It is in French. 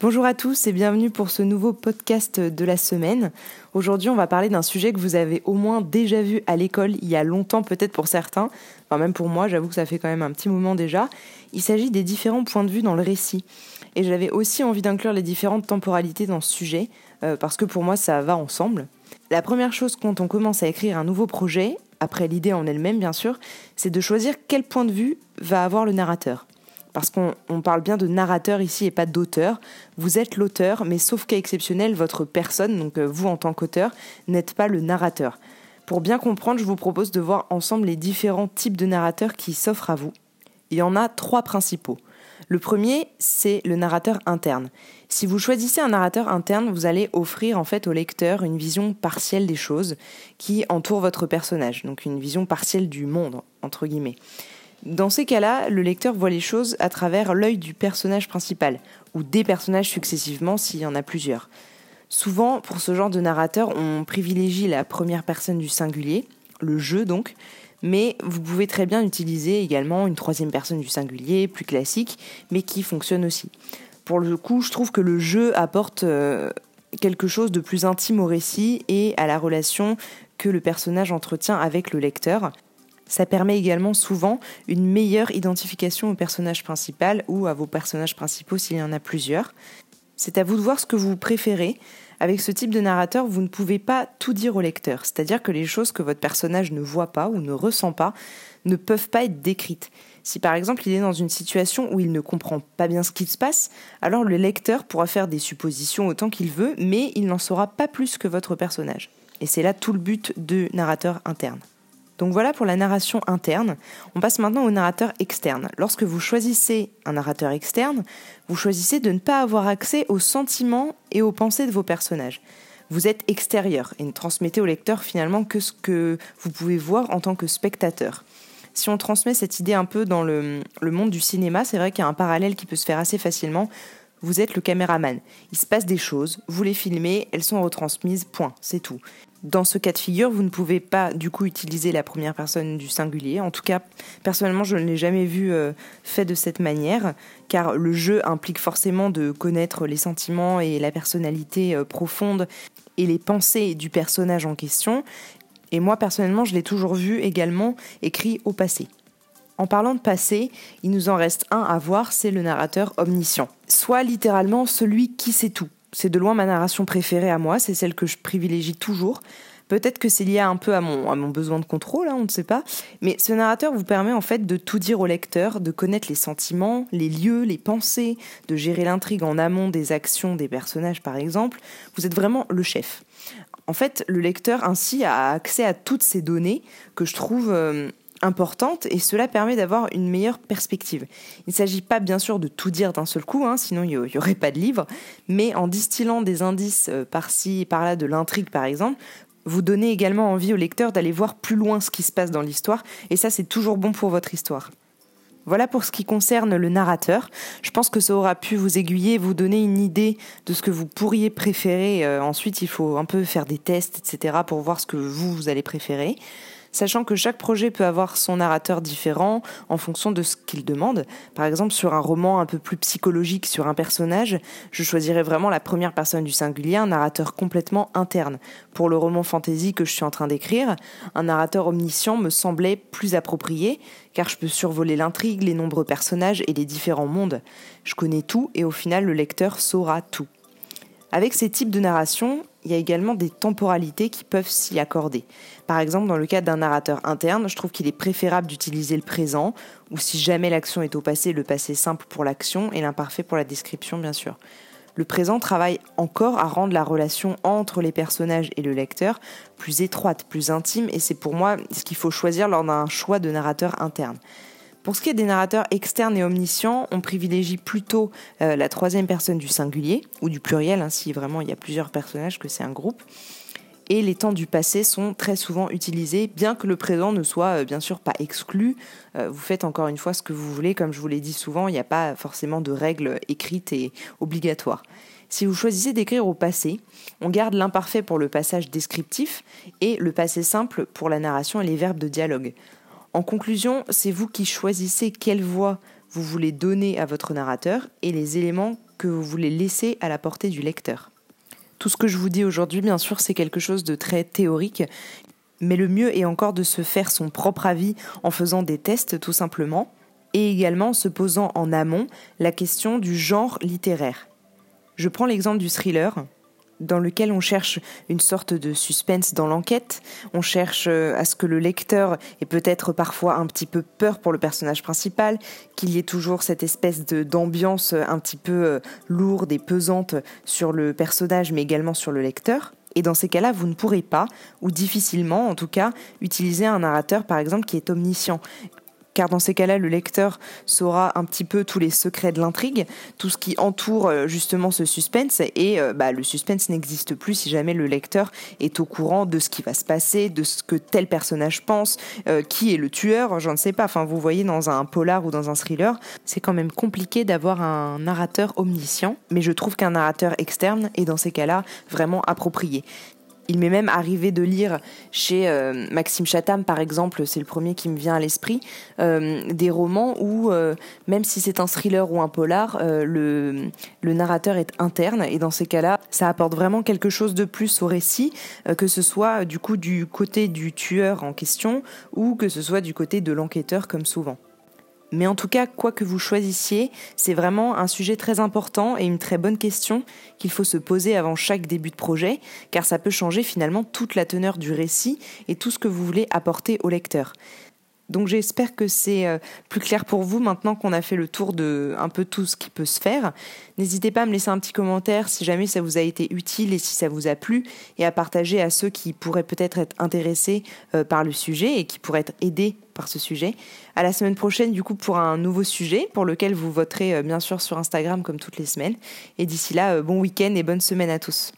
Bonjour à tous et bienvenue pour ce nouveau podcast de la semaine. Aujourd'hui, on va parler d'un sujet que vous avez au moins déjà vu à l'école il y a longtemps, peut-être pour certains, enfin même pour moi, j'avoue que ça fait quand même un petit moment déjà. Il s'agit des différents points de vue dans le récit. Et j'avais aussi envie d'inclure les différentes temporalités dans ce sujet, euh, parce que pour moi, ça va ensemble. La première chose quand on commence à écrire un nouveau projet, après l'idée en elle-même bien sûr, c'est de choisir quel point de vue va avoir le narrateur parce qu'on parle bien de narrateur ici et pas d'auteur. Vous êtes l'auteur, mais sauf cas exceptionnel, votre personne, donc euh, vous en tant qu'auteur, n'êtes pas le narrateur. Pour bien comprendre, je vous propose de voir ensemble les différents types de narrateurs qui s'offrent à vous. Il y en a trois principaux. Le premier, c'est le narrateur interne. Si vous choisissez un narrateur interne, vous allez offrir en fait au lecteur une vision partielle des choses qui entourent votre personnage, donc une vision partielle du monde, entre guillemets. Dans ces cas-là, le lecteur voit les choses à travers l'œil du personnage principal, ou des personnages successivement s'il y en a plusieurs. Souvent, pour ce genre de narrateur, on privilégie la première personne du singulier, le jeu donc, mais vous pouvez très bien utiliser également une troisième personne du singulier, plus classique, mais qui fonctionne aussi. Pour le coup, je trouve que le jeu apporte euh, quelque chose de plus intime au récit et à la relation que le personnage entretient avec le lecteur. Ça permet également souvent une meilleure identification au personnage principal ou à vos personnages principaux s'il y en a plusieurs. C'est à vous de voir ce que vous préférez. Avec ce type de narrateur, vous ne pouvez pas tout dire au lecteur, c'est-à-dire que les choses que votre personnage ne voit pas ou ne ressent pas ne peuvent pas être décrites. Si par exemple il est dans une situation où il ne comprend pas bien ce qui se passe, alors le lecteur pourra faire des suppositions autant qu'il veut, mais il n'en saura pas plus que votre personnage. Et c'est là tout le but du narrateur interne. Donc voilà pour la narration interne. On passe maintenant au narrateur externe. Lorsque vous choisissez un narrateur externe, vous choisissez de ne pas avoir accès aux sentiments et aux pensées de vos personnages. Vous êtes extérieur et ne transmettez au lecteur finalement que ce que vous pouvez voir en tant que spectateur. Si on transmet cette idée un peu dans le, monde du cinéma, c'est vrai qu'il y a un parallèle qui peut se faire assez facilement. Vous êtes le caméraman. Il se passe des choses, vous les filmez, elles sont retransmises, point, c'est tout. Dans ce cas de figure, vous ne pouvez pas du coup utiliser la première personne du singulier. En tout cas, personnellement, je ne l'ai jamais vu euh, fait de cette manière, car le jeu implique forcément de connaître les sentiments et la personnalité euh, profonde et les pensées du personnage en question. Et moi, personnellement, je l'ai toujours vu également écrit au passé. En parlant de passé, il nous en reste un à voir, c'est le narrateur omniscient. Soit littéralement celui qui sait tout c'est de loin ma narration préférée à moi, c'est celle que je privilégie toujours. Peut-être que c'est lié un peu à mon, à mon besoin de contrôle, hein, on ne sait pas. Mais ce narrateur vous permet en fait de tout dire au lecteur, de connaître les sentiments, les lieux, les pensées, de gérer l'intrigue en amont des actions des personnages par exemple. Vous êtes vraiment le chef. En fait, le lecteur ainsi a accès à toutes ces données que je trouve euh, importante et cela permet d'avoir une meilleure perspective. Il ne s'agit pas bien sûr de tout dire d'un seul coup, hein, sinon il n'y aurait pas de livre, mais en distillant des indices euh, par-ci et par-là de l'intrigue par exemple, vous donnez également envie au lecteur d'aller voir plus loin ce qui se passe dans l'histoire, et ça c'est toujours bon pour votre histoire. Voilà pour ce qui concerne le narrateur. Je pense que ça aura pu vous aiguiller, vous donner une idée de ce que vous pourriez préférer. Euh, ensuite, il faut un peu faire des tests, etc., pour voir ce que vous, vous allez préférer sachant que chaque projet peut avoir son narrateur différent en fonction de ce qu'il demande. Par exemple, sur un roman un peu plus psychologique sur un personnage, je choisirais vraiment la première personne du singulier, un narrateur complètement interne. Pour le roman fantasy que je suis en train d'écrire, un narrateur omniscient me semblait plus approprié, car je peux survoler l'intrigue, les nombreux personnages et les différents mondes. Je connais tout et au final le lecteur saura tout. Avec ces types de narration, il y a également des temporalités qui peuvent s'y accorder. Par exemple, dans le cas d'un narrateur interne, je trouve qu'il est préférable d'utiliser le présent, ou si jamais l'action est au passé, le passé simple pour l'action et l'imparfait pour la description, bien sûr. Le présent travaille encore à rendre la relation entre les personnages et le lecteur plus étroite, plus intime, et c'est pour moi ce qu'il faut choisir lors d'un choix de narrateur interne. Pour ce qui est des narrateurs externes et omniscients, on privilégie plutôt euh, la troisième personne du singulier, ou du pluriel, hein, si vraiment il y a plusieurs personnages, que c'est un groupe. Et les temps du passé sont très souvent utilisés, bien que le présent ne soit euh, bien sûr pas exclu. Euh, vous faites encore une fois ce que vous voulez, comme je vous l'ai dit souvent, il n'y a pas forcément de règles écrites et obligatoires. Si vous choisissez d'écrire au passé, on garde l'imparfait pour le passage descriptif et le passé simple pour la narration et les verbes de dialogue. En conclusion, c'est vous qui choisissez quelle voix vous voulez donner à votre narrateur et les éléments que vous voulez laisser à la portée du lecteur. Tout ce que je vous dis aujourd'hui, bien sûr, c'est quelque chose de très théorique, mais le mieux est encore de se faire son propre avis en faisant des tests tout simplement, et également en se posant en amont la question du genre littéraire. Je prends l'exemple du thriller, dans lequel on cherche une sorte de suspense dans l'enquête, on cherche euh, à ce que le lecteur ait peut-être parfois un petit peu peur pour le personnage principal, qu'il y ait toujours cette espèce d'ambiance un petit peu euh, lourde et pesante sur le personnage mais également sur le lecteur. Et dans ces cas-là, vous ne pourrez pas, ou difficilement en tout cas, utiliser un narrateur par exemple qui est omniscient, car dans ces cas-là, le lecteur saura un petit peu tous les secrets de l'intrigue, tout ce qui entoure euh, justement ce suspense, et euh, bah, le suspense n'existe plus si jamais le lecteur est au courant de ce qui va se passer, de ce que tel personnage pense, euh, qui est le tueur, je ne sais pas. Enfin, vous voyez, dans un polar ou dans un thriller, c'est quand même compliqué d'avoir un narrateur omniscient, mais je trouve qu'un narrateur externe est dans ces cas-là vraiment approprié. Il m'est même arrivé de lire chez euh, Maxime Chatham, par exemple, c'est le premier qui me vient à l'esprit, euh, des romans où, euh, même si c'est un thriller ou un polar, le, le, narrateur est interne. Et dans ces cas-là, ça apporte vraiment quelque chose de plus au récit, que ce soit du coup du côté du tueur en question ou que ce soit du côté de l'enquêteur, comme souvent. Mais en tout cas, quoi que vous choisissiez, c'est vraiment un sujet très important et une très bonne question qu'il faut se poser avant chaque début de projet, car ça peut changer finalement toute la teneur du récit et tout ce que vous voulez apporter au lecteur. Donc j'espère que c'est euh, plus clair pour vous maintenant qu'on a fait le tour de un peu tout ce qui peut se faire. N'hésitez pas à me laisser un petit commentaire si jamais ça vous a été utile et si ça vous a plu et à partager à ceux qui pourraient peut-être être intéressés euh, par le sujet et qui pourraient être aidés par ce sujet. À la semaine prochaine du coup pour un nouveau sujet pour lequel vous voterez euh, bien sûr sur Instagram comme toutes les semaines. Et d'ici là, bon week-end et bonne semaine à tous.